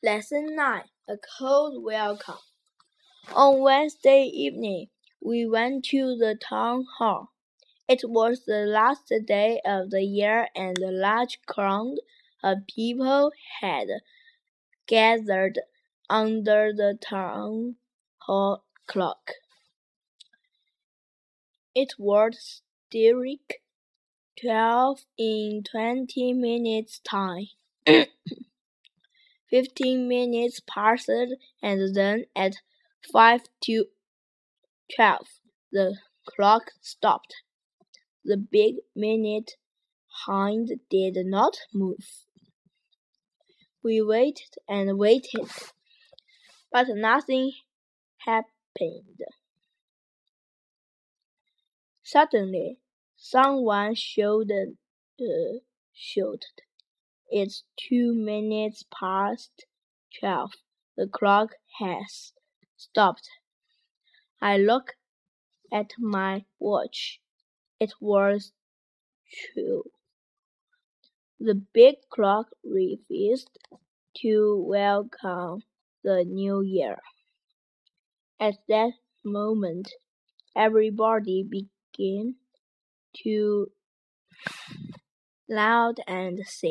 Lesson 9 A Cold Welcome. On Wednesday evening, we went to the town hall. It was the last day of the year, and a large crowd of people had gathered under the town hall clock. It was strict twelve in twenty minutes' time. Fifteen minutes passed, and then at five to twelve the clock stopped. The big minute hand did not move. We waited and waited, but nothing happened. Suddenly, someone shouted. Uh, shouted. It's two minutes past twelve. The clock has stopped. I look at my watch. It was two. The big clock refused to welcome the new year. At that moment, everybody began to loud and sing.